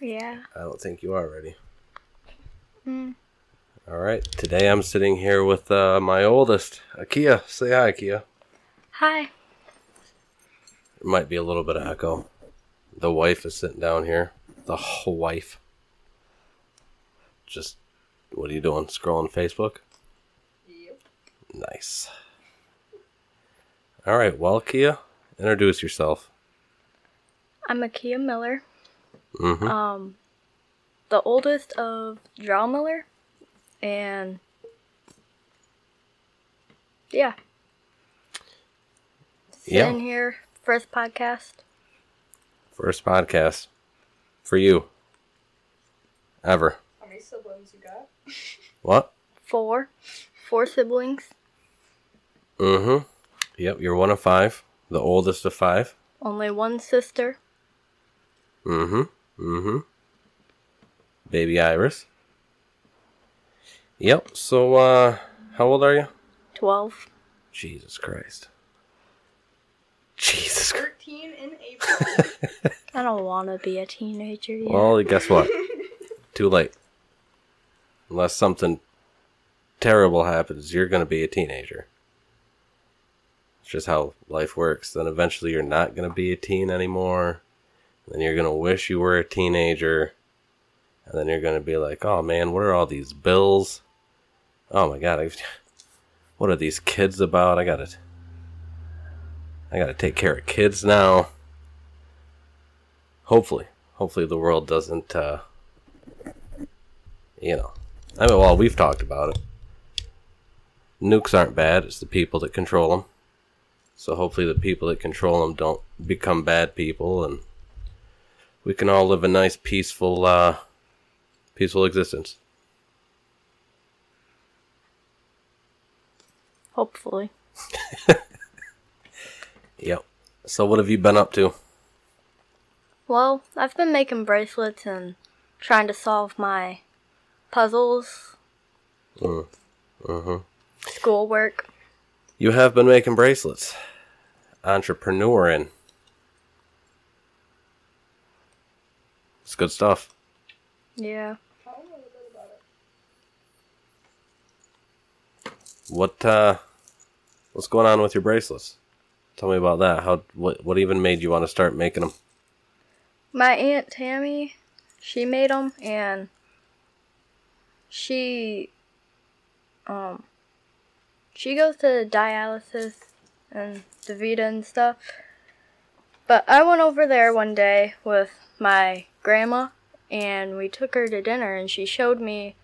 Yeah. I don't think you are ready. Mm. All right. Today I'm sitting here with uh, my oldest, Akia. Say hi, Akia. Hi. There might be a little bit of echo. The wife is sitting down here. The whole wife. Just, what are you doing? Scrolling Facebook? Yep. Nice. All right. Well, Kia, introduce yourself. I'm Akia Miller. Mm-hmm. Um, the oldest of Draw Miller, and yeah, Yeah. sitting here first podcast. First podcast for you. Ever. How many siblings you got? What? Four, four siblings. Mm-hmm. Yep, you're one of five. The oldest of five. Only one sister. Mm-hmm. Mm-hmm. Baby Iris. Yep, so uh how old are you? Twelve. Jesus Christ. Jesus Christ. 13 in April. I don't want to be a teenager yet. Well, guess what? Too late. Unless something terrible happens, you're gonna be a teenager. It's just how life works. Then eventually you're not gonna be a teen anymore. Then you're gonna wish you were a teenager. And then you're gonna be like, oh man, what are all these bills? Oh my god, I've, what are these kids about? I gotta I gotta take care of kids now. Hopefully. Hopefully the world doesn't uh you know. I mean well we've talked about it. Nukes aren't bad, it's the people that control them. So hopefully the people that control them don't become bad people and we can all live a nice peaceful uh peaceful existence. Hopefully. Yep. So what have you been up to? Well, I've been making bracelets and trying to solve my puzzles, Mm. Mhm. schoolwork. You have been making bracelets. Entrepreneur It's good stuff. Yeah. Tell me a little bit about it. What uh what's going on with your bracelets? Tell me about that. How what what even made you want to start making them? My aunt Tammy, she made them and she um she goes to dialysis and DaVita and stuff. But I went over there one day with my grandma and we took her to dinner and she showed me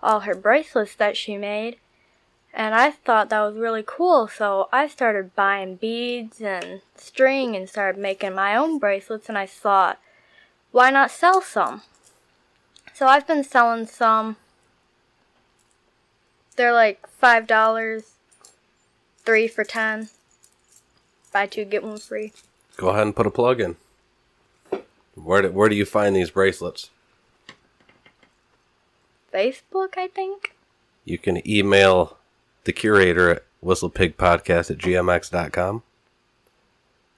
all her bracelets that she made. And I thought that was really cool, so I started buying beads and string and started making my own bracelets and I thought why not sell some? So I've been selling some. They're like five dollars, three for ten. Buy two get one free. Go ahead and put a plug in. Where do, where do you find these bracelets? Facebook, I think. You can email the curator at whistlepigpodcast at gmx.com.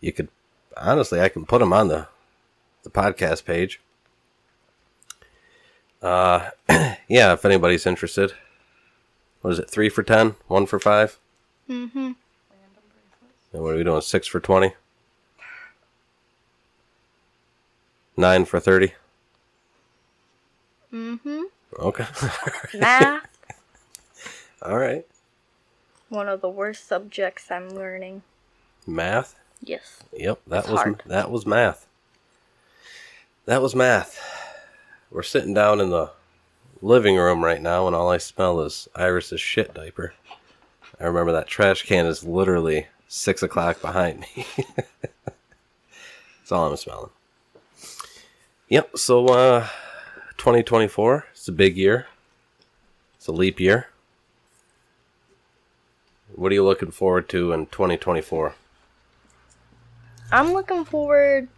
You could honestly I can put them on the the podcast page. Uh yeah, if anybody's interested. What is it? 3 for 10, 1 for 5? Mm-hmm. And what are we doing? 6 for 20? 9 for 30? Mm-hmm. Okay. Math. All right. One of the worst subjects I'm learning. Math? Yes. Yep, that It's was hard. that was math. That was math. We're sitting down in the living room right now, and all I smell is Iris's shit diaper. I remember that trash can is literally six o'clock behind me. That's all I'm smelling. Yep. So, uh, 2024. It's a big year. It's a leap year. What are you looking forward to in 2024? I'm looking forward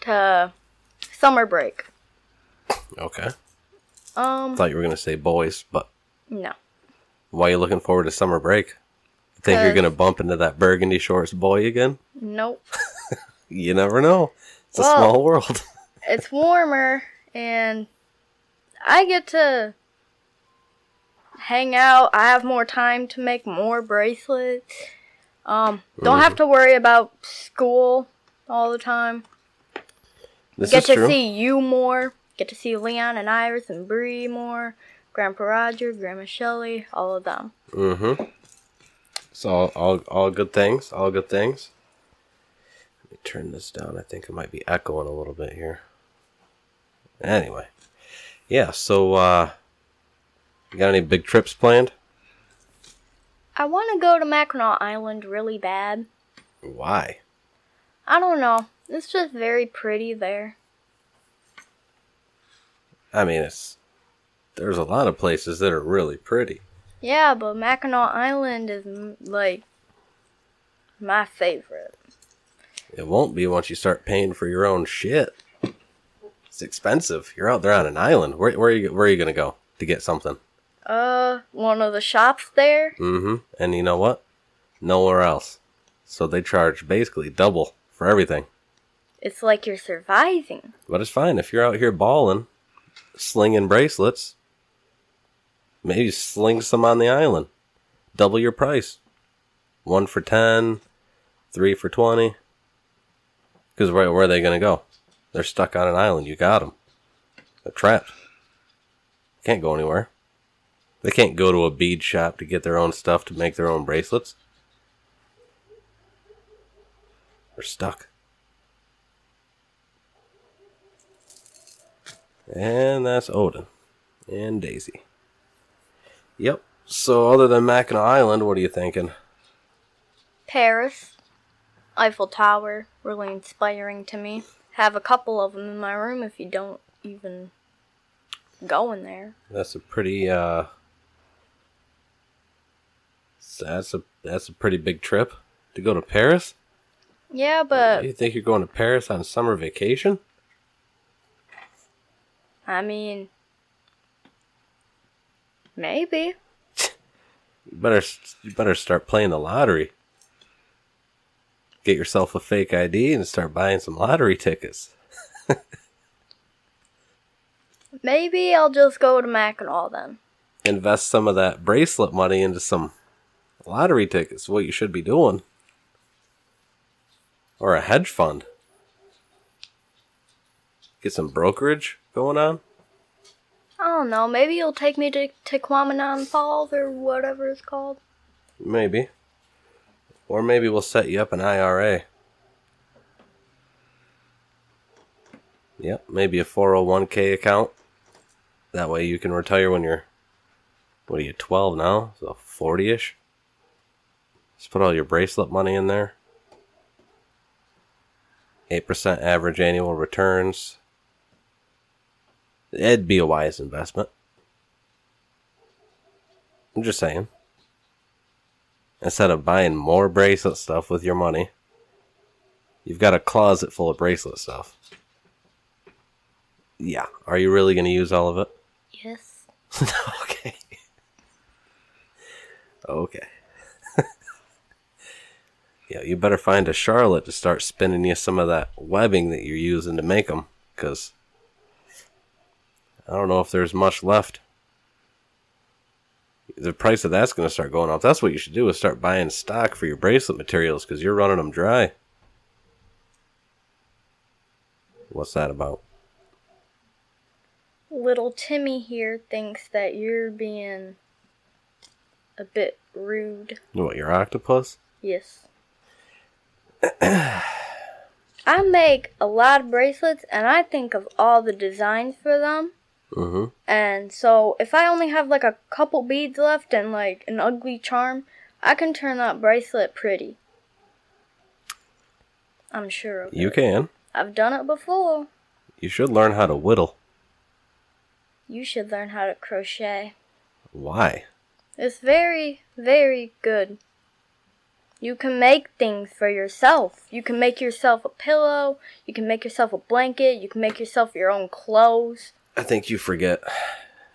to summer break. Okay. Um, Thought you were gonna say boys, but no. why are you looking forward to summer break? Think you're gonna bump into that burgundy shorts boy again? Nope. You never know. It's a small world. it's warmer and I get to hang out. I have more time to make more bracelets. Um, don't have to worry about school all the time. This get to true. see you more. Get to see Leon and Iris and Bree more. Grandpa Roger, Grandma Shelley, all of them. Mm-hmm. So all, all all good things. All good things. Let me turn this down. I think it might be echoing a little bit here. Anyway. Yeah, so uh you got any big trips planned? I want to go to Mackinac Island really bad. Why? I don't know. It's just very pretty there. I mean, it's there's a lot of places that are really pretty. Yeah, but Mackinac Island is like my favorite. It won't be once you start paying for your own shit. It's expensive. You're out there on an island. Where where are you where are you gonna go to get something? Uh, one of the shops there. Mm-hmm. And you know what? Nowhere else. So they charge basically double for everything. It's like you're surviving. But it's fine if you're out here balling, slinging bracelets. Maybe sling some on the island. Double your price. One for ten, three for twenty. Because where, where are they going to go? They're stuck on an island. You got them. They're trapped. Can't go anywhere. They can't go to a bead shop to get their own stuff to make their own bracelets. They're stuck. And that's Odin. And Daisy. Yep. So other than Mackinac Island, what are you thinking? Paris, Eiffel Tower, really inspiring to me. Have a couple of them in my room if you don't even go in there. That's a pretty uh that's a that's a pretty big trip to go to Paris. Yeah, but you think you're going to Paris on summer vacation? I mean, maybe. You better you better start playing the lottery. Get yourself a fake ID and start buying some lottery tickets. Maybe I'll just go to Mackinac then. invest some of that bracelet money into some lottery tickets. What you should be doing, or a hedge fund. Get some brokerage going on. I don't know. Maybe you'll take me to Tahquamenon Falls or whatever it's called. Maybe, or maybe we'll set you up an IRA. Yep, maybe a 401k account. That way you can retire when you're, what are you, 12 now? So 40 ish? Just put all your bracelet money in there. 8% average annual returns. It'd be a wise investment. I'm just saying. Instead of buying more bracelet stuff with your money, you've got a closet full of bracelet stuff. Yeah. Are you really going to use all of it? Yes. okay. Okay. yeah, you better find a Charlotte to start spinning you some of that webbing that you're using to make them, because I don't know if there's much left. The price of that's going to start going up. That's what you should do is start buying stock for your bracelet materials, because you're running them dry. What's that about? Little Timmy here thinks that you're being a bit rude. What, your octopus? Yes. I make a lot of bracelets and I think of all the designs for them. Mm-hmm. And so if I only have like a couple beads left and like an ugly charm, I can turn that bracelet pretty. I'm sure of You it. can. I've done it before. You should learn how to whittle. You should learn how to crochet. Why? It's very, very good. You can make things for yourself. You can make yourself a pillow. You can make yourself a blanket. You can make yourself your own clothes. I think you forget.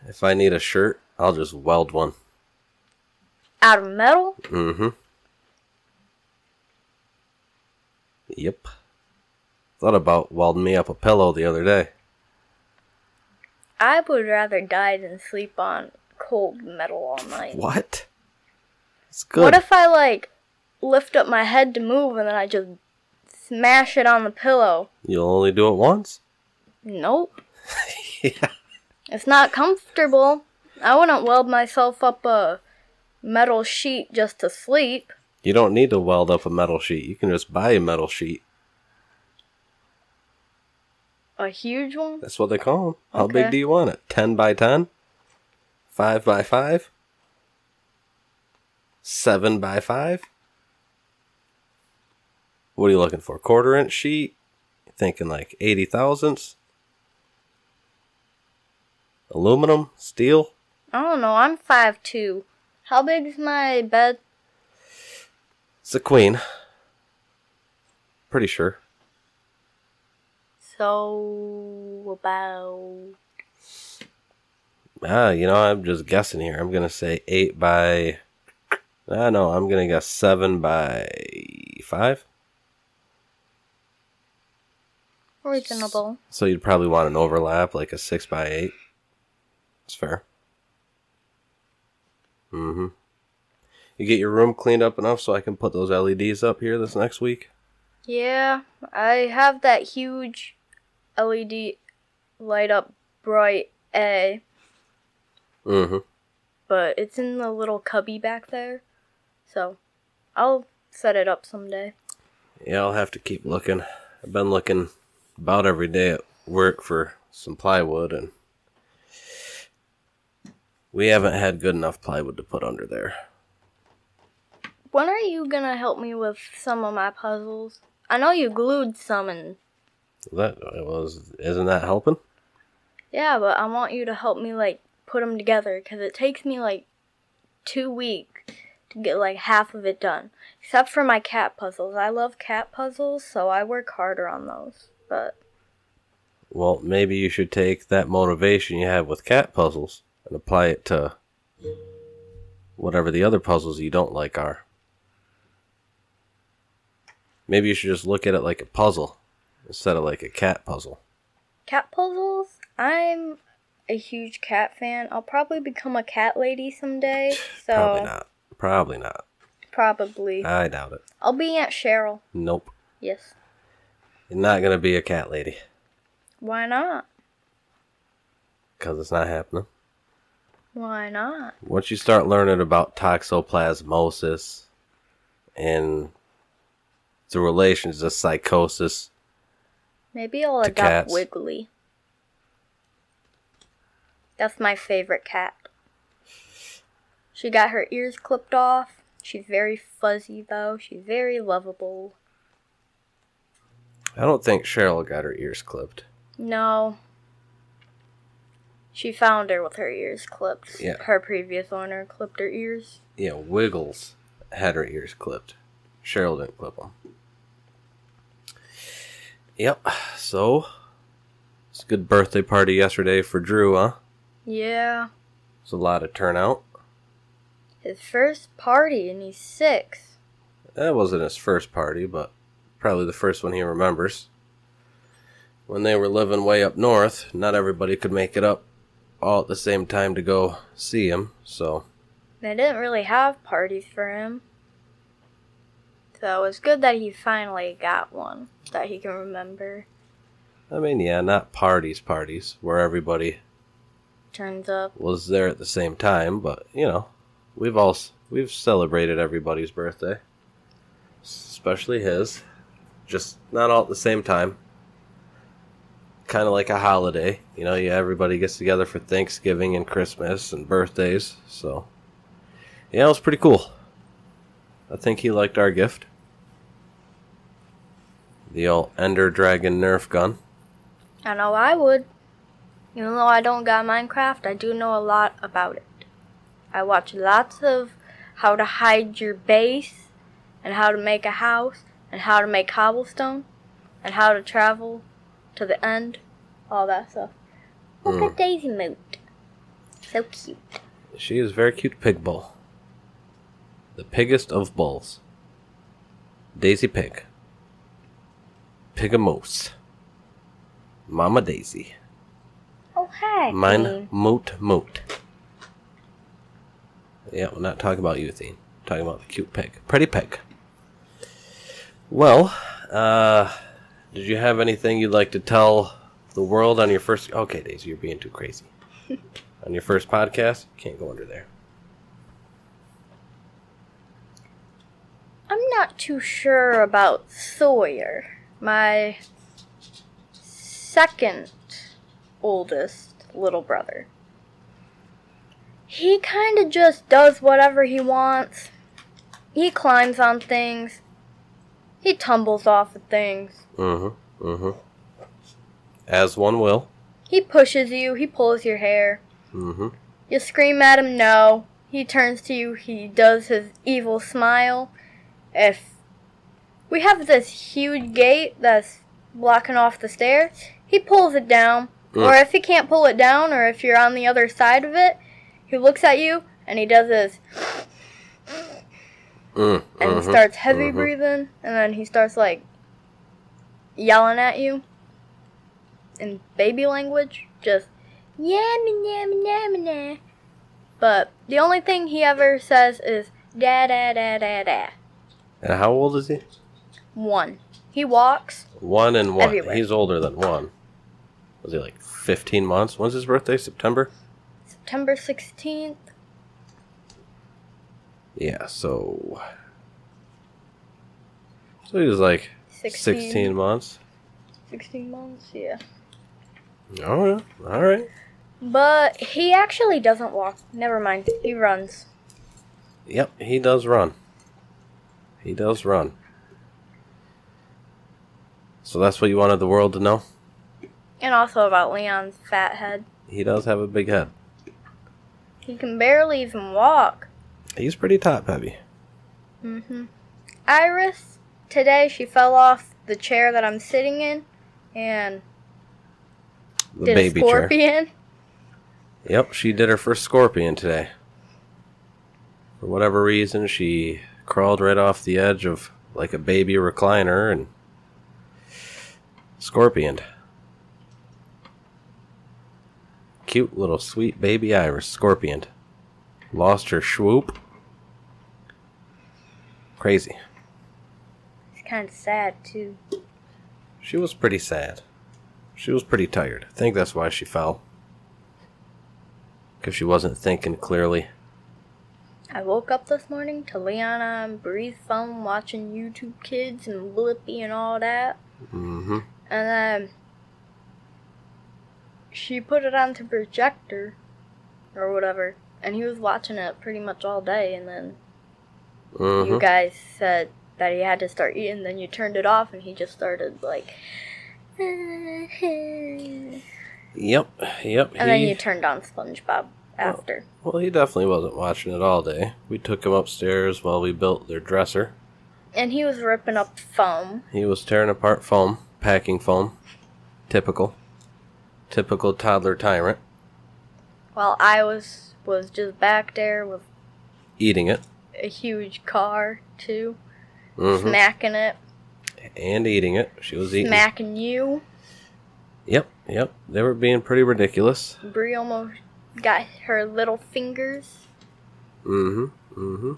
If I need a shirt, I'll just weld one. Out of metal? Mm-hmm. Yep. Thought about welding me up a pillow the other day. I would rather die than sleep on cold metal all night. What? It's good. What if I like lift up my head to move and then I just smash it on the pillow? You'll only do it once? Nope. yeah. It's not comfortable. I wouldn't weld myself up a metal sheet just to sleep. You don't need to weld up a metal sheet. You can just buy a metal sheet. A huge one? That's what they call them. How big do you want it? 10 by 10? 5 by 5? 7 by 5? What are you looking for? Quarter inch sheet? Thinking like 80 thousandths? Aluminum? Steel? I don't know. I'm five two. How big's my bed? It's a queen. Pretty sure. So about Ah, you know, I'm just guessing here. I'm gonna say 8 by. I know, I'm gonna guess 7 by 5. reasonable. So you'd probably want an overlap, like a six by eight. It's fair. Mm-hmm. You get your room cleaned up enough so I can put those LEDs up here this next week. Yeah, I have that huge LED light up bright A, Mm-hmm. but it's in the little cubby back there. So I'll set it up someday. Yeah, I'll have to keep looking. I've been looking about every day at work for some plywood, and we haven't had good enough plywood to put under there. When are you gonna help me with some of my puzzles? I know you glued some and That was isn't that helping? yeah, but I want you to help me like put them together because it takes me like two weeks to get like half of it done. Except for my cat puzzles. I love cat puzzles, so I work harder on those. But Well, maybe you should take that motivation you have with cat puzzles and apply it to whatever the other puzzles you don't like are. Maybe you should just look at it like a puzzle instead of like a cat puzzle. cat puzzles, I'm a huge cat fan. I'll probably become a cat lady someday. So Probably not. Probably not. probably. I doubt it. I'll be Aunt Cheryl. Nope. Yes. You're not going to be a cat lady Why not? because it's not happening. Why not? Once you start learning about toxoplasmosis and the relations of psychosis, Maybe I'll adopt cats. Wiggly. That's my favorite cat. She got her ears clipped off. She's very fuzzy though. She's very lovable. I don't think Cheryl got her ears clipped. No. She found her with her ears clipped. Yeah. Her previous owner clipped her ears. Yeah, Wiggles had her ears clipped. Cheryl didn't clip them. Yep. So it's a good birthday party yesterday for Drew, huh? Yeah. It's a lot of turnout. His first party and he's six. That wasn't his first party, but probably the first one he remembers. When they were living way up north, not everybody could make it up all at the same time to go see him, so They didn't really have parties for him. So it was good that he finally got one that he can remember. I mean, yeah, not parties, parties where everybody Turns up. was there at the same time, but you know, we've all we've celebrated everybody's birthday, especially his, just not all at the same time. Kind of like a holiday, you know. Yeah, everybody gets together for Thanksgiving and Christmas and birthdays. So, yeah, it was pretty cool. I think he liked our gift, the old Ender Dragon Nerf gun. I know I would. Even though I don't got Minecraft, I do know a lot about it. I watch lots of how to hide your base, and how to make a house, and how to make cobblestone, and how to travel to the end, all that stuff. Look Mm. at Daisy Moot. So cute. She is very cute pig bull. The piggest of bulls. Daisy Pig. Pigamos. Mama Daisy. Oh, hi. Mine moot moot. Yeah, we're not talking about you, Thane. talking about the cute pig. Pretty pig. Well, uh, did you have anything you'd like to tell the world on your first. Okay, Daisy, you're being too crazy. on your first podcast? Can't go under there. I'm not too sure about Sawyer, my second oldest little brother. He kind of just does whatever he wants. He climbs on things. He tumbles off of things. Mm hmm. Mm hmm. As one will. He pushes you. He pulls your hair. Mm hmm. You scream at him, no. He turns to you, he does his evil smile. If we have this huge gate that's blocking off the stairs, he pulls it down. Or Mm. if he can't pull it down, or if you're on the other side of it, he looks at you and he does this Mm, and mhm, starts heavy mhm. breathing, and then he starts like yelling at you in baby language, just yammy yammy yammy nah. But the only thing he ever says is da da da da da. And how old is he? One. He walks One and one. Everywhere. He's older than one. Was he like 15 months? When's his birthday? September? September 16th. Yeah, so. So he was like 16, 16 months. 16 months, yeah. Oh, yeah. All right. But he actually doesn't walk. Never mind. He runs. Yep, he does run. He does run. So that's what you wanted the world to know? And also about Leon's fat head. He does have a big head. He can barely even walk. He's pretty top heavy. hmm Iris, today she fell off the chair that I'm sitting in and The did baby a chair. scorpion. Yep, she did her first scorpion today. For whatever reason, she crawled right off the edge of like a baby recliner and scorpioned. Cute little sweet baby iris scorpioned. Lost her swoop. Crazy. It's kind of sad too. She was pretty sad. She was pretty tired. I think that's why she fell. Because she wasn't thinking clearly. I woke up this morning to Liana and Bree's phone watching YouTube Kids and Blippi and all that. Mm-hmm. And then she put it on the projector or whatever. And he was watching it pretty much all day. And then Mm-hmm. you guys said that he had to start eating. Then you turned it off and he just started like. Yep, yep. And then you turned on SpongeBob after. well, he definitely wasn't watching it all day. We took him upstairs while we built their dresser. And he was ripping up foam. He was tearing apart foam, packing foam. Typical. Typical toddler tyrant. While I was was just back there with Eating it. A huge car too, hmm smacking it, And eating it. She was eating. smacking you. Yep, yep. They were being pretty ridiculous. Bree almost got her little fingers. Mm-hmm. Mm-hmm.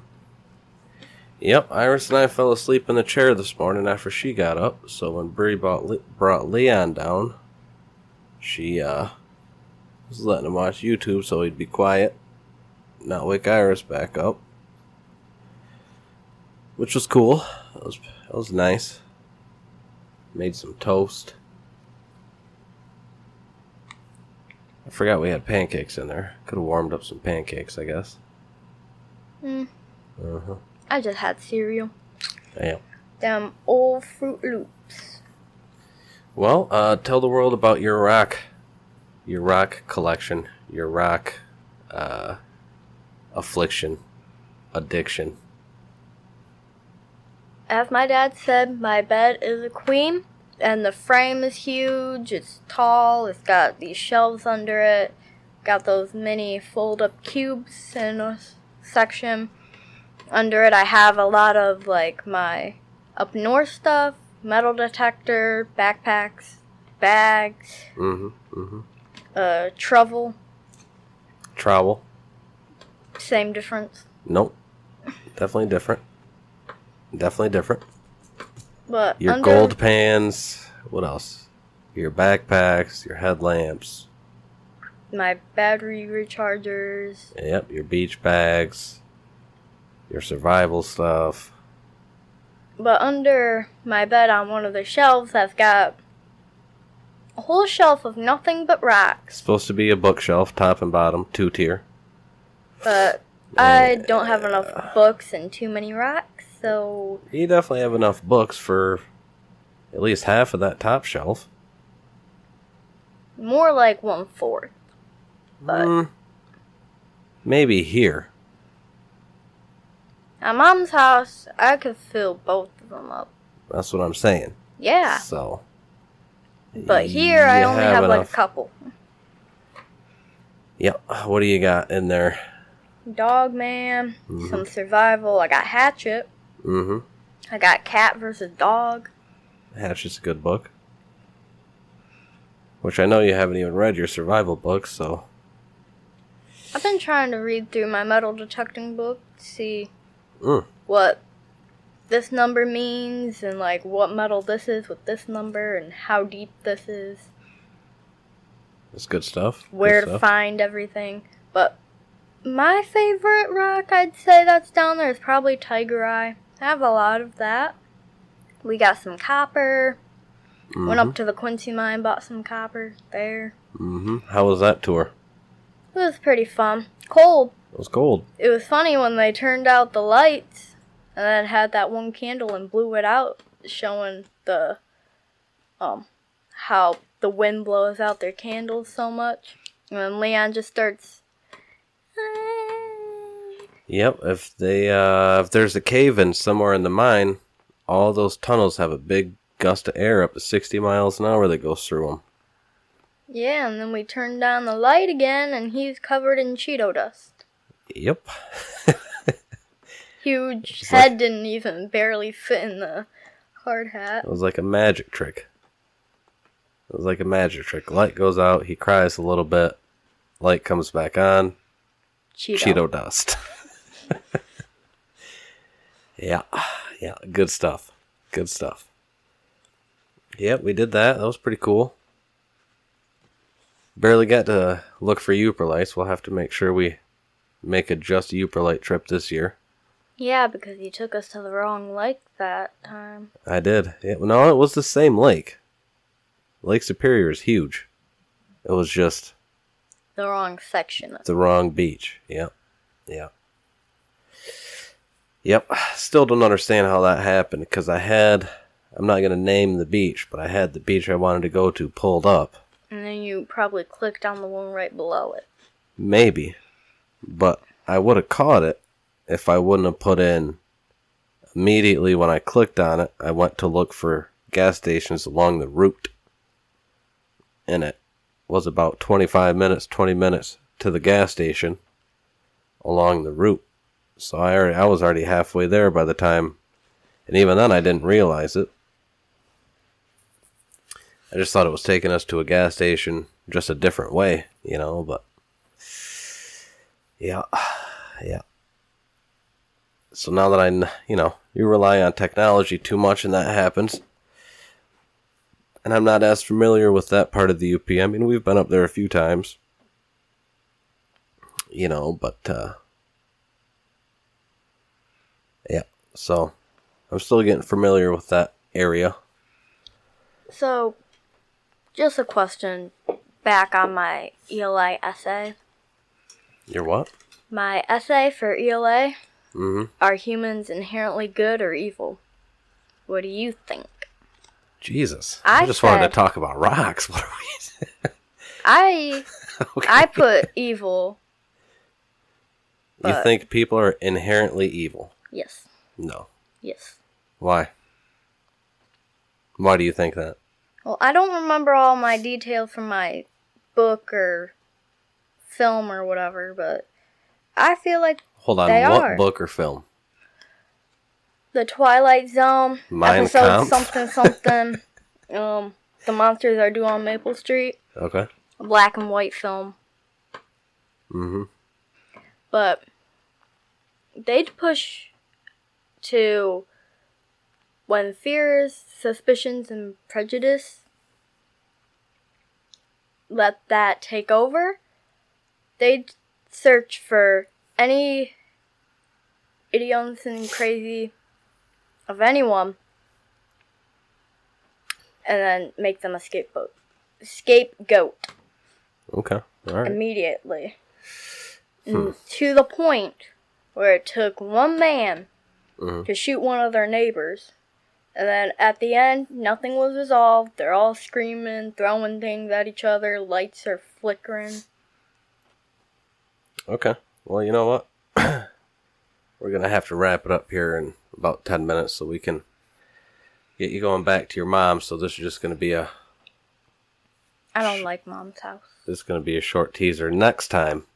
Yep, Iris and I fell asleep in the chair this morning after she got up. So when brought, Le- brought Leon down, she uh was letting him watch YouTube so he'd be quiet, not wake Iris back up, which was cool. That was that was nice. Made some toast. I forgot we had pancakes in there. Could have warmed up some pancakes, I guess. Mm, Uh huh. I just had cereal. Damn. Them old Froot Loops. Well, uh, tell the world about your rock, your rock collection, your rock, uh, affliction, addiction. As my dad said, my bed is a queen, and the frame is huge. It's tall. It's got these shelves under it. Got those mini fold-up cubes in a section. Under it, I have a lot of like my up north stuff, metal detector, backpacks, bags. Mm-hmm. Mm-hmm. Uh, Trouble, Trowel. same difference. Nope. Definitely different. Definitely different. But Your under, gold pans. What else? Your backpacks, your headlamps. my battery rechargers, Yep, your beach bags. Your survival stuff. but under my bed on one of the shelves, I've got a whole shelf of nothing but rocks. Supposed to be a bookshelf, top and bottom, two tier. But I don't have enough books and too many rocks, so You definitely have enough books for at least half of that top shelf. more like one fourth. But Mm, maybe here. at mom's house, I could fill both of them up. That's what I'm saying. Yeah. So. But here I only have, like a couple. Yep. What do you got in there? Dog man, Mhm. some survival. I got Hatchet. Mm-hmm. I got Cat versus Dog. Hatchet's a good book. Which I know you haven't even read your survival book, so I've been trying to read through my metal detecting book to see mm, what this number means and like what metal this is with this number and how deep this is, it's good stuff. Good where to find everything. But my favorite rock I'd say that's down there is probably Tiger Eye. I have a lot of that. We got some copper. Went up to the Quincy mine, bought some copper there. Mm-hmm. How was that tour? It was pretty fun. Cold. It was cold. It was funny when they turned out the lights and then had that one candle and blew it out, showing the um how the wind blows out their candles so much. And then Leon just starts Yep. If they uh if there's a cave in somewhere in the mine, all those tunnels have a big gust of air up to 60 miles an hour that goes through them. Yeah, and then we turn down the light again and he's covered in Cheeto dust. Yep. Huge It's head like- didn't even barely fit in the hard hat. It was like a magic trick. It was like a magic trick. Light goes out, he cries a little bit, light comes back on, Cheeto. Cheeto dust. yeah, yeah, good stuff. Good stuff. Yep, we did that. That was pretty cool. Barely got to look for Yooperlites. We'll have to make sure we make a just Yooperlite trip this year. Yeah, because you took us to the wrong lake that time. I did. Yeah, no, it was the same lake. Lake Superior is huge. It was just The wrong section. the wrong beach. Yep. Yep. Yep. Still don't understand how that happened because I had, I'm not going to name the beach, but I had the beach I wanted to go to pulled up. And then you probably clicked on the one right below it. Maybe. But I would have caught it if I wouldn't have put in immediately when I clicked on it, I went to look for gas stations along the route. And it was about 25 minutes, 20 minutes to the gas station along the route. So I already, I was already halfway there by the time and even then I didn't realize it. I just thought it was taking us to a gas station just a different way, you know, but yeah, yeah. So now that I, you know, you rely on technology too much and that happens, and I'm not as familiar with that part of the UP. I mean, we've been up there a few times, you know, but, uh, yeah, so I'm still getting familiar with that area. So, just a question back on my ELA essay. You're what? My essay for ELA Mm hmm. Are humans inherently good or evil? What do you think? Jesus. I, I just wanted to talk about rocks. What are we? I Okay. I put evil. you think people are inherently evil? Yes. No. Yes. Why? Why do you think that? Well, I don't remember all my details from my book or film or whatever, but I feel like Hold on. They what are. book or film? the Twilight Zone Mein episode Kampf? something something. um, the monsters are due on Maple Street. Okay. a black and white film, Mm-hmm. but they'd push to when fears, suspicions, and prejudice let that take over, they'd search for any idioms and crazy of anyone and then make them a scapegoat. Scapegoat Okay. All right. immediately. Hmm. To the point where it took one man Mhm. to shoot one of their neighbors. And then at the end, nothing was resolved. They're all screaming, throwing things at each other, lights are flickering. Okay. Well, you know what? We're gonna have to wrap it up here in about ten minutes, so we can get you going back to your mom. So this is just gonna be a I don't like mom's house. this is gonna be a short teaser. Next time,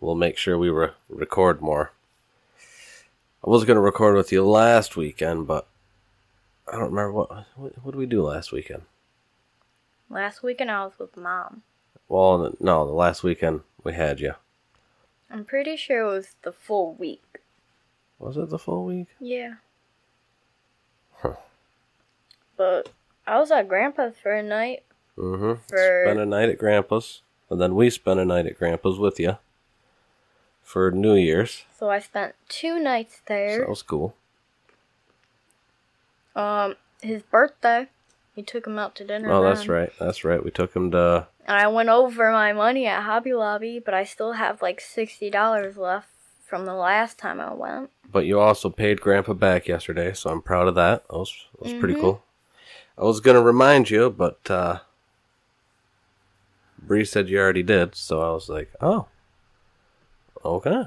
we'll make sure we re- record more. I was gonna record with you last weekend, but I don't remember what what, what did we do last weekend. Last weekend I was with mom. Well, no, the last weekend we had you. I'm pretty sure it was the full week. Was it the full week? Yeah. Huh. But I was at grandpa's for a night. Mm-hmm. For- Spent a night at Grandpa's, and then we spent a night at Grandpa's with you for New Year's. So I spent two nights there. that was cool. Um, his birthday, we took him out to dinner. Oh, that's right. That's right. We took him to. And I went over my money at Hobby Lobby, but I still have like sixty dollars left from the last time I went. But you also paid Grandpa back yesterday, so I'm proud of that. That was, that was pretty Mhm. cool. I was gonna remind you, but uh, Bree said you already did, so I was like, oh, okay,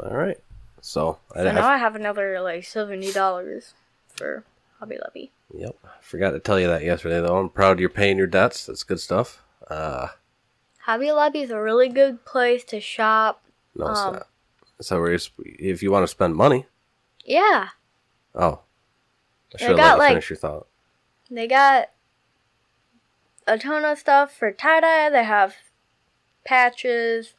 all right. So I, So I now I have another like seventy dollars for Hobby Lobby. Yep. Forgot to tell you that yesterday, though. I'm proud you're paying your debts. That's good stuff. Uh, Hobby Lobby is a really good place to shop. no, it's Um, not. So where you sp- if you want to spend money, Yeah, oh, I should have got, let you like- finish your thought. they got a ton of stuff for tie dye. They have patches,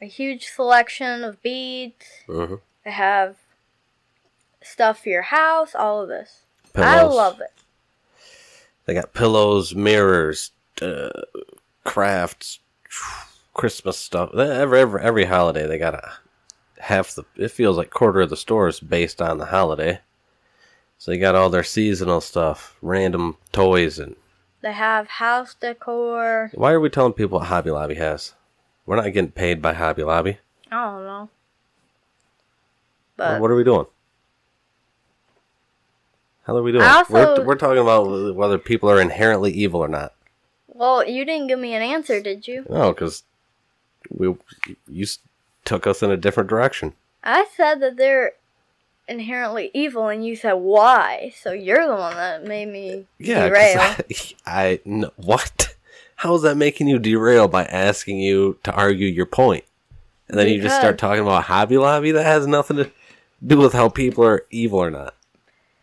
a huge selection of beads. Mm-hmm. They have stuff for your house. All of this. I love it. They got pillows, mirrors, uh, crafts, Christmas stuff. Every every every holiday they got a half the. It feels like quarter of the stores based on the holiday. So they got all their seasonal stuff, random toys, and They have house decor. why are we telling people what Hobby Lobby has? We're not getting paid by Hobby Lobby. I don't know. But what are we doing? How are we doing? Also- we're, we're talking about whether people are inherently evil or not. well, you didn't give me an answer, did you? No, because we you took us in a different direction. I said that they're inherently evil, and you said why. So you're the one that made me yeah, derail. I, I no, what? How is that making you derail by asking you to argue your point? And then you just start talking about Hobby Lobby that has nothing to do with how people are evil or not.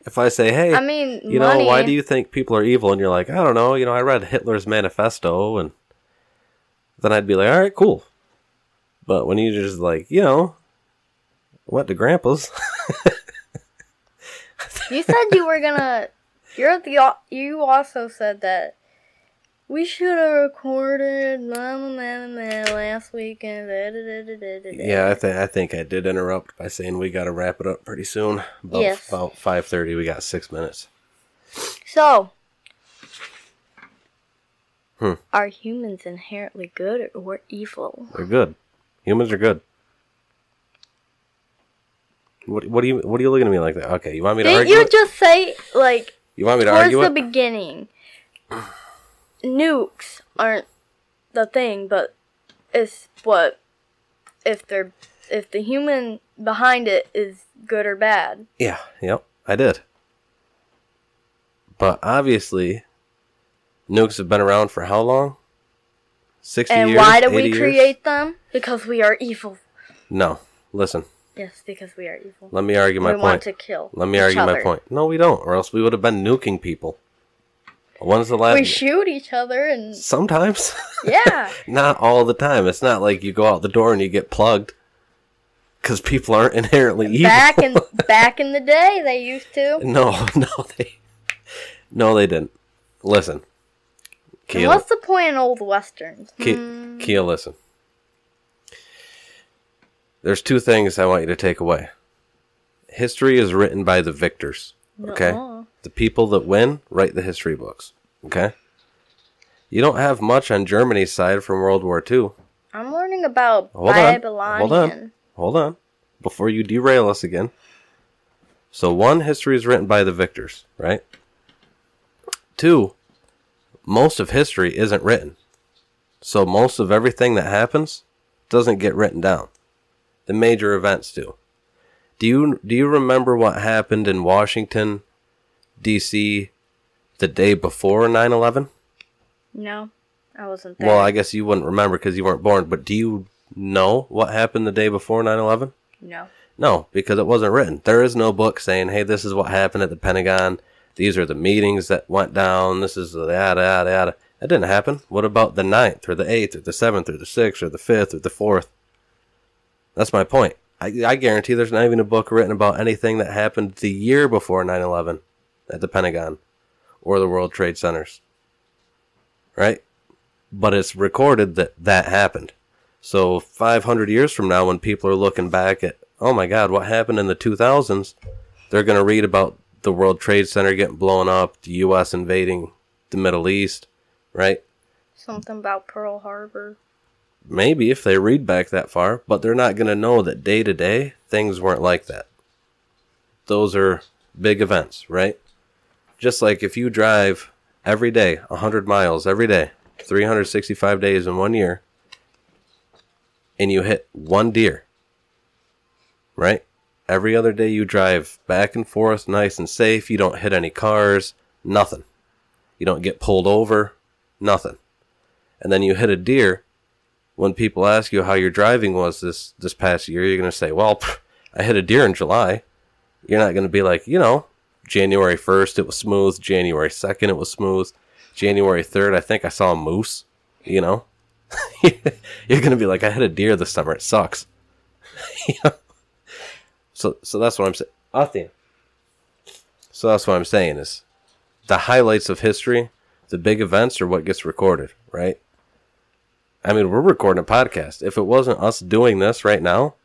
If I say, "Hey, I mean, you money. know, why do you think people are evil?" and you're like, "I don't know," you know, I read Hitler's manifesto, and then I'd be like, "All right, cool." But when you just like, you know, went to Grandpa's, You said you were gonna. You're the. You also said that we should have recorded blah, blah, blah, last weekend. Yeah, I think I think I did interrupt by saying we got to wrap it up pretty soon. About, Yes. About five thirty, we got six minutes. So. Hmm. Are humans inherently good or evil? They're good. Humans are good. What what do you what are you looking at me like that? Okay, you want me to Didn't argue? you just say like you want me to towards argue the it? beginning? Nukes aren't the thing, but it's what if they're if the human behind it is good or bad. yeah, yep, I did. But obviously, nukes have been around for how long? Sixty And years. why do 80 we years? create them? Because we are evil. No, listen. Yes, because we are evil. Let me argue my point. we want to kill. Let me argue my point. No, we don't, or else we would have been nuking people. When's the last? we shoot each other and Sometimes, yeah. not all the time. It's not like you go out the door and you get plugged. Because people aren't inherently evil. back in back in the day, they used to. no, no, they, no, they didn't. Listen, Kia, what's the point in old westerns? Kia, Hmm, Kia, listen. There's two things I want you to take away. History is written by the victors. Okay. nuh-uh. The people that win write the history books. Okay. You don't have much on Germany's side from World War II. I'm learning about Hold on. Hold on. Hold on. Before you derail us again. So, one, history is written by the victors, right? Two, most of history isn't written. So, most of everything that happens doesn't get written down. The major events do. Do you do you remember what happened in Washington D.C. the day before 9/11? No, I wasn't there. Well, I guess you wouldn't remember because you weren't born, but do you know what happened the day before 9 11? no. No, because it wasn't written. There is no book saying, hey, this is what happened at the Pentagon. These are the meetings that went down. This is the yada, yada, yada. That didn't happen. What about the 9th or the 8th or the 7th or the 6th or the 5th or the 4th? That's my point. I, I guarantee there's not even a book written about anything that happened the year before 9 11 at the Pentagon or the World Trade Centers. Right? But it's recorded that that happened. So 500 years from now, when people are looking back at, oh my God, what happened in the 2000s, they're going to read about the World Trade Center getting blown up, the U.S. invading the Middle East, right? Something about Pearl Harbor. Maybe if they read back that far, but they're not going to know that day to day things weren't like that. Those are big events, right? Just like if you drive every day, 100 miles every day, 365 days in one year, and you hit one deer, right? Every other day you drive back and forth nice and safe, you don't hit any cars, nothing. You don't get pulled over, nothing. And then you hit a deer, when people ask you how your driving was this this past year, you're going to say, "Well, pff, I hit a deer in July." You're not going to be like, you know, January 1st it was smooth, January 2nd it was smooth, January 3rd I think I saw a moose, you know. you're going to be like, "I had a deer this summer. It sucks." So so that's what I'm saying. Athena. So that's what I'm saying is the highlights of history, the big events are what gets recorded, right? I mean, we're recording a podcast. If it wasn't us doing this right now,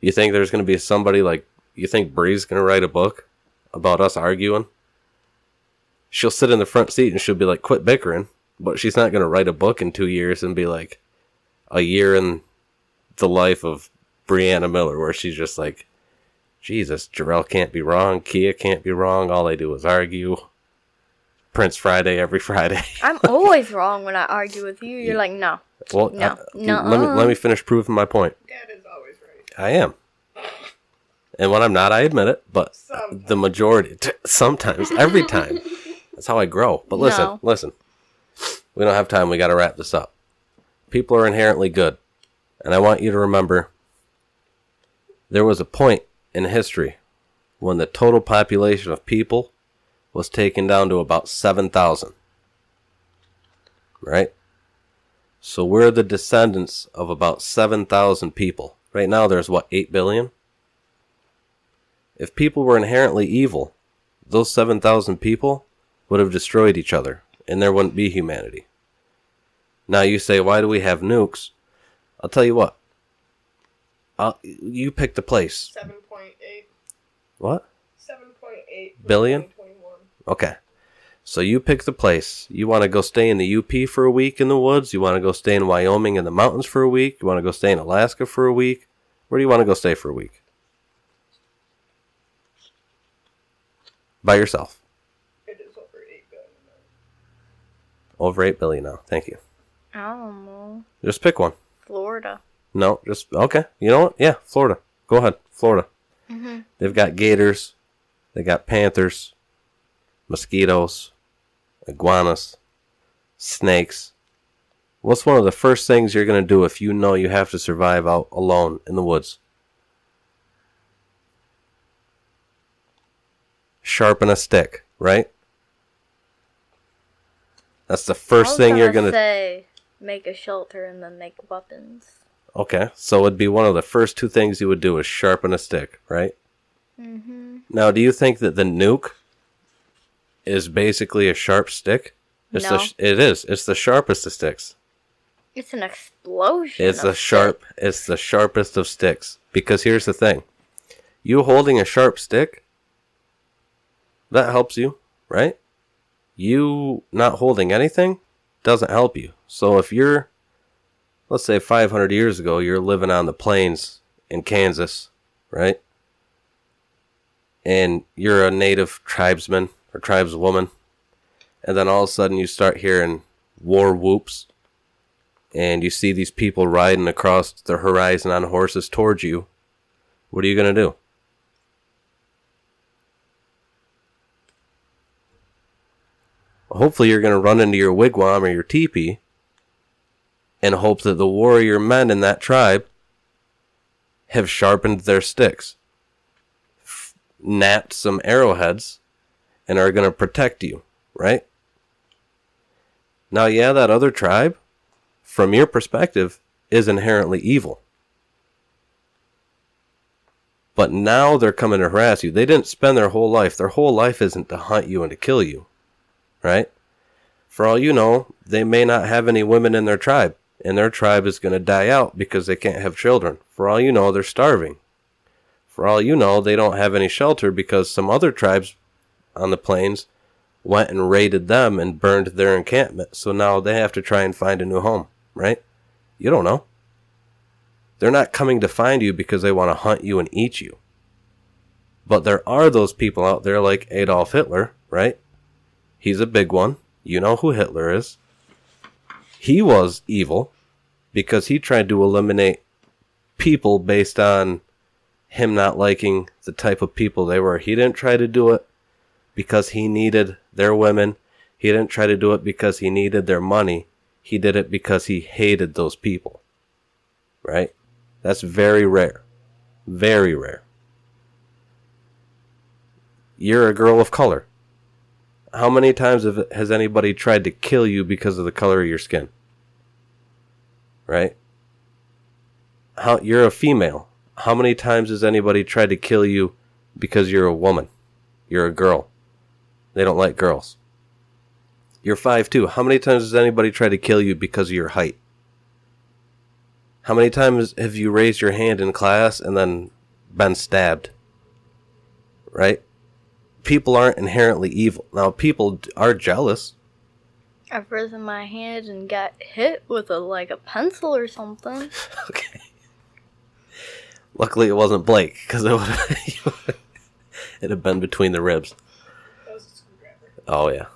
you think there's going to be somebody like, you think Bree's going to write a book about us arguing? She'll sit in the front seat and she'll be like, quit bickering. But she's not going to write a book in two years and be like, a year in the life of Brianna Miller, where she's just like, Jesus, Jarrell can't be wrong. Kia can't be wrong. All they do is argue. Prince Friday every Friday. I'm always wrong when I argue with you. You're like, no. Well, No. uh, let me let me finish proving my point. Dad is always right. I am, and when I'm not, I admit it. But Sometimes. the majority, t- sometimes, every time, that's how I grow. But listen, No. listen, we don't have time. We got to wrap this up. People are inherently good, and I want you to remember there was a point in history when the total population of people was taken down to about seven thousand. Right. So we're the descendants of about 7,000 people. Right now there's what, 8 billion? If people were inherently evil, those 7,000 people would have destroyed each other and there wouldn't be humanity. Now you say, why do we have nukes? I'll tell you what. I'll, you pick the place. 7.8. What? 7.8. for Billion? 2021. Okay. So you pick the place. You want to go stay in the UP for a week in the woods? You want to go stay in Wyoming in the mountains for a week? You want to go stay in Alaska for a week? Where do you want to go stay for a week? By yourself. It is over 8 billion. Now. Over 8 billion now. Thank you. I don't know. Just pick one. Florida. No, just okay. You know what? Yeah, Florida. Go ahead. Florida. Mm-hmm. They've got gators. They got panthers, mosquitoes, iguanas, snakes. What's one of the first things you're going to do if you know you have to survive out alone in the woods? Sharpen a stick, right? That's the first thing you're gonna. say make a shelter and then make weapons. Okay, so it'd be one of the first two things you would do is sharpen a stick, right? Mm-hmm. Now, do you think that the nuke is basically a sharp stick? It's No. the sh- it is. It's the sharpest of sticks. It's an explosion. It's the sharp. It's the sharpest of sticks. Because here's the thing: you holding a sharp stick, that helps you, right? You not holding anything doesn't help you. So if you're, let's say, 500 years ago, you're living on the plains in Kansas, right? And you're a native tribesman or tribeswoman, and then all of a sudden you start hearing war whoops and you see these people riding across the horizon on horses towards you, what are you going to do? Hopefully, you're going to run into your wigwam or your teepee and hope that the warrior men in that tribe have sharpened their sticks, f- napped some arrowheads, and are going to protect you, right? Now, yeah, that other tribe from your perspective, is inherently evil. But now they're coming to harass you. They didn't spend their whole life. Their whole life isn't to hunt you and to kill you. Right? For all you know, they may not have any women in their tribe, and their tribe is going to die out because they can't have children. For all you know, they're starving. For all you know, they don't have any shelter because some other tribes on the plains went and raided them and burned their encampment. So now they have to try and find a new home right? You don't know. They're not coming to find you because they want to hunt you and eat you. But there are those people out there like Adolf Hitler, right? He's a big one. You know who Hitler is. He was evil because he tried to eliminate people based on him not liking the type of people they were. He didn't try to do it because he needed their women. He didn't try to do it because he needed their money. He did it because he hated those people. Right? That's very rare. Very rare. You're a girl of color. How many times have, has anybody tried to kill you because of the color of your skin? Right? How you're a female. How many times has anybody tried to kill you because you're a woman? You're a girl. They don't like girls. You're five two. How many times has anybody tried to kill you because of your height? How many times have you raised your hand in class and then been stabbed? Right? People aren't inherently evil. Now, people are jealous. I've risen my hand and got hit with a like a pencil or something. Okay. Luckily, it wasn't Blake because it would it'd have been between the ribs. That was a screwdriver. Oh yeah.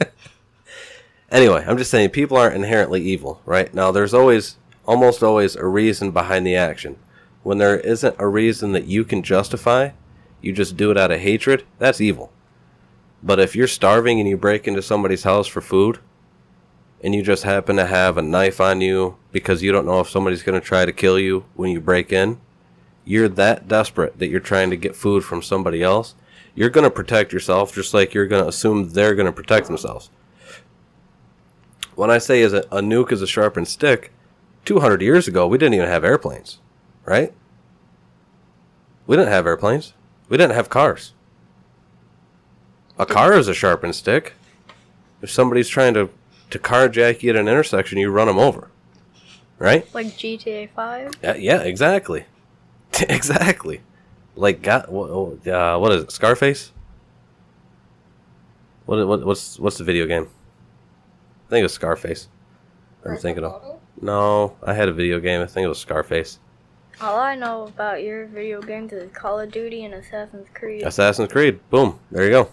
anyway, I'm just saying people aren't inherently evil, right? Now there's always almost always a reason behind the action. When there isn't a reason that you can justify, you just do it out of hatred, that's evil. But if you're starving and you break into somebody's house for food and you just happen to have a knife on you because you don't know if somebody's going to try to kill you when you break in, you're that desperate that you're trying to get food from somebody else, you're going to protect yourself just like you're going to assume they're going to protect themselves. When I say is a, a nuke is a sharpened stick, 200 years ago we didn't even have airplanes, right? We didn't have airplanes. We didn't have cars. A car is a sharpened stick. If somebody's trying to, to carjack you at an intersection, you run them over, right? Like GTA 5. Yeah, yeah, exactly, exactly. Like, got what? Uh, what is it? Scarface? What, what? What's what's the video game? I think it was Scarface. I'm Grand thinking of. No, I had a video game. I think it was Scarface. All I know about your video games is Call of Duty and Assassin's Creed. Assassin's Creed. Boom. There you go.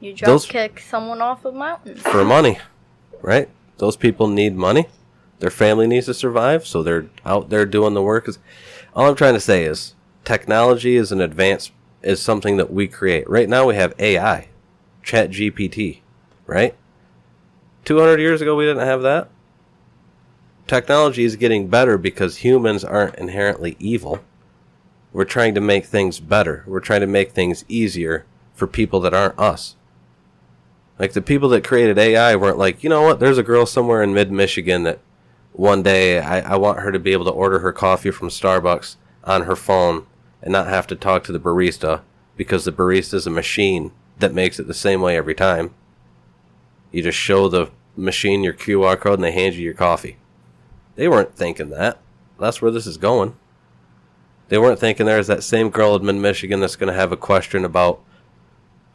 You drop those- kick someone off a mountain. For money, right? Those people need money. Their family needs to survive, so they're out there doing the work. All I'm trying to say is technology is an advance is something that we create. Right now we have AI, Chat GPT, right? 200 years ago we didn't have that. Technology is getting better because humans aren't inherently evil. We're trying to make things better. We're trying to make things easier for people that aren't us. Like the people that created AI weren't like, you know what, there's a girl somewhere in mid Michigan that one day I, I want her to be able to order her coffee from Starbucks on her phone and not have to talk to the barista because the barista is a machine that makes it the same way every time. You just show the machine your QR code and they hand you your coffee. They weren't thinking that. That's where this is going. They weren't thinking there's that same girl in mid Michigan that's going to have a question about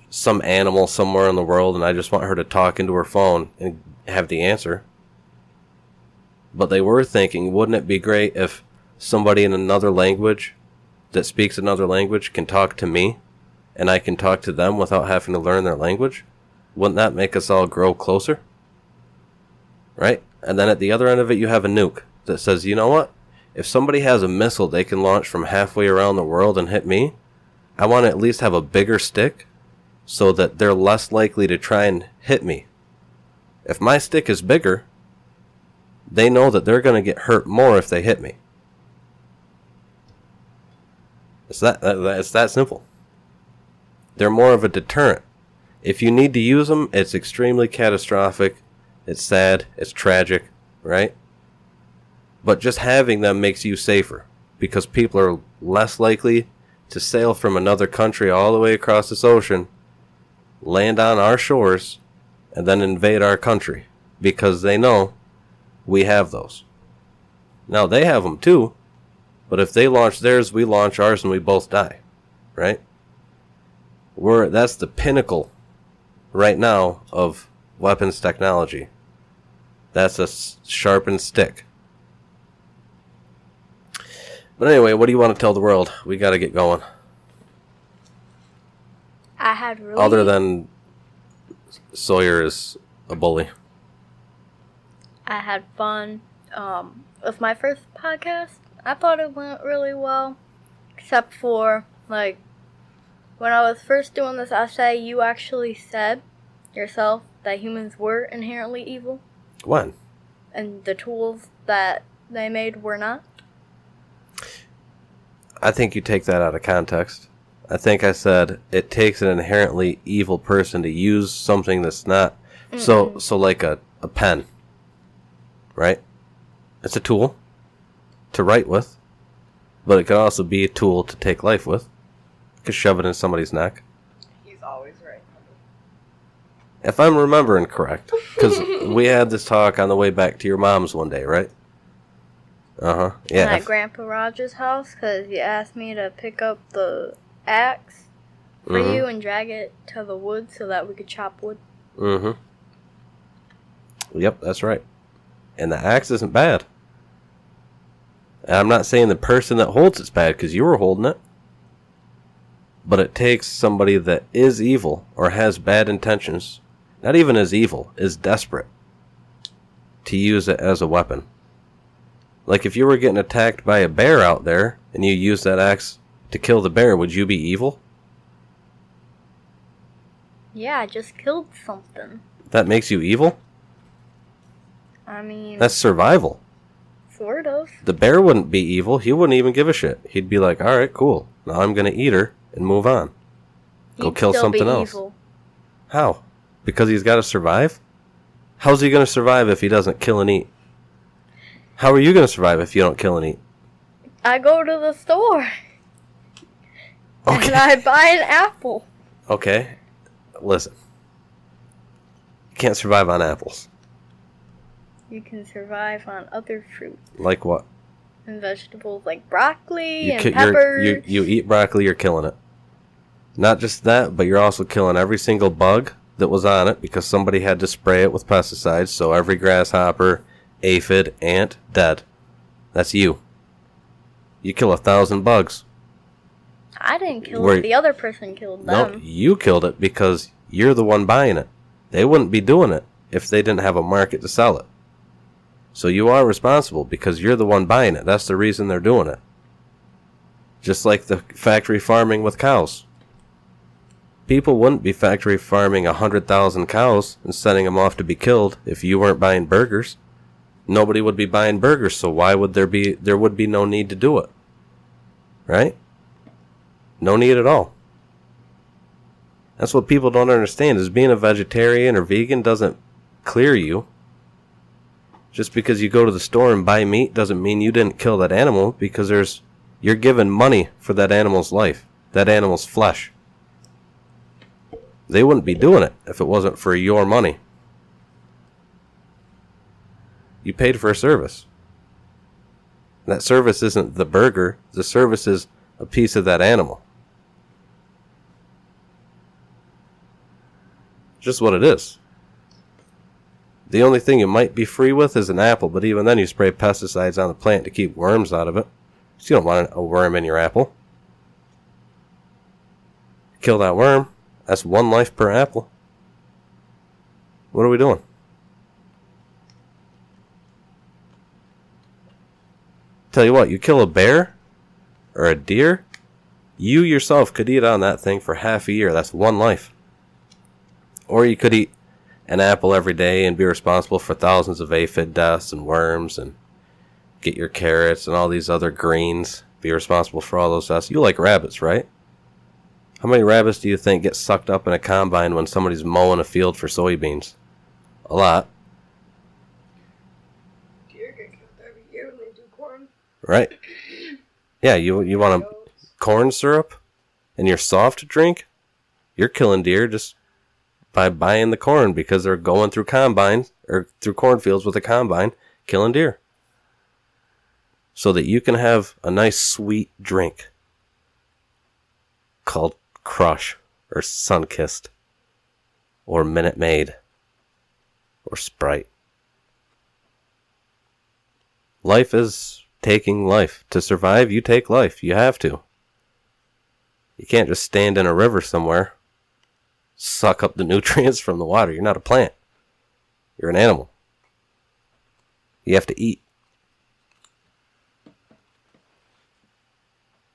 some animal somewhere in the world and I just want her to talk into her phone and have the answer. But they were thinking, wouldn't it be great if somebody in another language that speaks another language can talk to me and I can talk to them without having to learn their language? Wouldn't that make us all grow closer? Right? And then at the other end of it, you have a nuke that says, you know what? If somebody has a missile they can launch from halfway around the world and hit me, I want to at least have a bigger stick so that they're less likely to try and hit me. If my stick is bigger, they know that they're going to get hurt more if they hit me. It's that, that it's that simple. They're more of a deterrent. If you need to use them, it's extremely catastrophic. It's sad. It's tragic, right? But just having them makes you safer because people are less likely to sail from another country all the way across this ocean, land on our shores, and then invade our country because they know we have those. Now they have them too, but if they launch theirs, we launch ours and we both die, right? We're that's the pinnacle right now of weapons technology. That's a sharpened stick. But anyway, what do you want to tell the world? We got to get going. I had really Other than Sawyer is a bully. I had fun um, with my first podcast. I thought it went really well, except for like when I was first doing this essay, you actually said yourself that humans were inherently evil, When? and the tools that they made were not. I think you take that out of context. I think I said it takes an inherently evil person to use something that's not so so like a, a pen. Right? It's a tool to write with, but it could also be a tool to take life with. You could shove it in somebody's neck. He's always right. If I'm remembering correct, because we had this talk on the way back to your mom's one day, right? Uh huh. Yeah. at Grandpa Roger's house because you asked me to pick up the axe for Mhm. you and drag it to the wood so that we could chop wood. Mm-hmm. Yep, that's right. And the axe isn't bad. And I'm not saying the person that holds it's bad because you were holding it. But it takes somebody that is evil or has bad intentions, not even as evil, is desperate, to use it as a weapon. Like if you were getting attacked by a bear out there and you used that axe to kill the bear, would you be evil? Yeah, I just killed something. That makes you evil? I mean, That's survival. sort of. The bear wouldn't be evil. He wouldn't even give a shit. He'd be like, all right, cool. Now I'm going to eat her and move on. Go He'd kill still something be else. Evil. How? Because he's got to survive? How's he going to survive if he doesn't kill and eat? How are you going to survive if you don't kill and eat? I go to the store and Okay. I buy an apple. Okay. Listen. You can't survive on apples. You can survive on other fruit Like what? and vegetables like broccoli You, and ki- peppers. you, you eat broccoli, you're killing it. Not just that, but you're also killing every single bug that was on it because somebody had to spray it with pesticides. So every grasshopper, aphid, ant, dead. That's you. You kill a thousand bugs. I didn't kill Where- it. The other person killed them. No, you killed it because you're the one buying it. They wouldn't be doing it if they didn't have a market to sell it. So you are responsible because you're the one buying it. That's the reason they're doing it. Just like the factory farming with cows. People wouldn't be factory farming a hundred thousand cows and sending them off to be killed if you weren't buying burgers. Nobody would be buying burgers, so why would there be there would be no need to do it? Right? No need at all. That's what people don't understand is being a vegetarian or vegan doesn't clear you. Just because you go to the store and buy meat doesn't mean you didn't kill that animal because there's you're given money for that animal's life, that animal's flesh. They wouldn't be doing it if it wasn't for your money. You paid for a service. That service isn't the burger, the service is a piece of that animal. Just what it is. The only thing you might be free with is an apple, but even then you spray pesticides on the plant to keep worms out of it. So you don't want a worm in your apple. Kill that worm. That's one life per apple. What are we doing? Tell you what, you kill a bear or a deer, you yourself could eat on that thing for half a year. That's one life. Or you could eat an apple every day and be responsible for thousands of aphid deaths and worms and get your carrots and all these other greens. Be responsible for all those deaths. You like rabbits, right? How many rabbits do you think get sucked up in a combine when somebody's mowing a field for soybeans? A lot, Deer get killed every year when they do corn. right? Yeah, you you want a corn syrup in your soft drink? You're killing deer just by buying the corn because they're going through combines or through cornfields with a combine killing deer. So that you can have a nice sweet drink called Crush or Sunkist or Minute Maid or Sprite. Life is taking life. To survive, you take life. You have to. You can't just stand in a river somewhere, suck up the nutrients from the water. You're not a plant. You're an animal. You have to eat.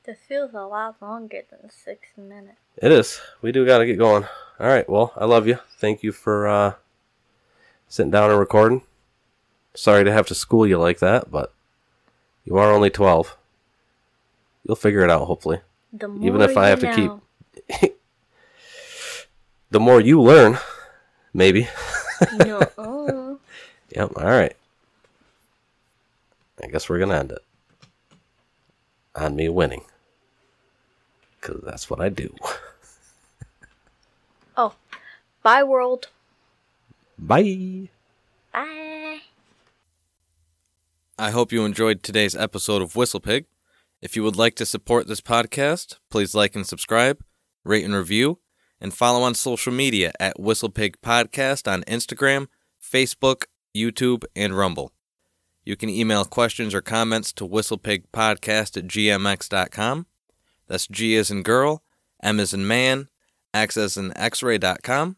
This feels a lot longer than six minutes. It is. We do got to get going. All right. Well, I love you. Thank you for uh, sitting down and recording. Sorry to have to school you like that, but you are only 12. You'll figure it out, hopefully. The more Even if I have to keep- The more you learn, maybe. no. uh, Yep. All right. I guess we're going to end it on me winning. Because that's what I do. Oh, bye world. Bye. Bye. I hope you enjoyed today's episode of Whistlepig. If you would like to support this podcast, please like and subscribe, rate and review, and follow on social media at Whistlepig Podcast on Instagram, Facebook, YouTube, and Rumble. You can email questions or comments to whistlepigpodcast at gmx.com. That's G as in girl, M as in man, X as in x-ray.com.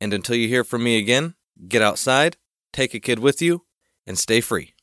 And until you hear from me again, get outside, take a kid with you, and stay free.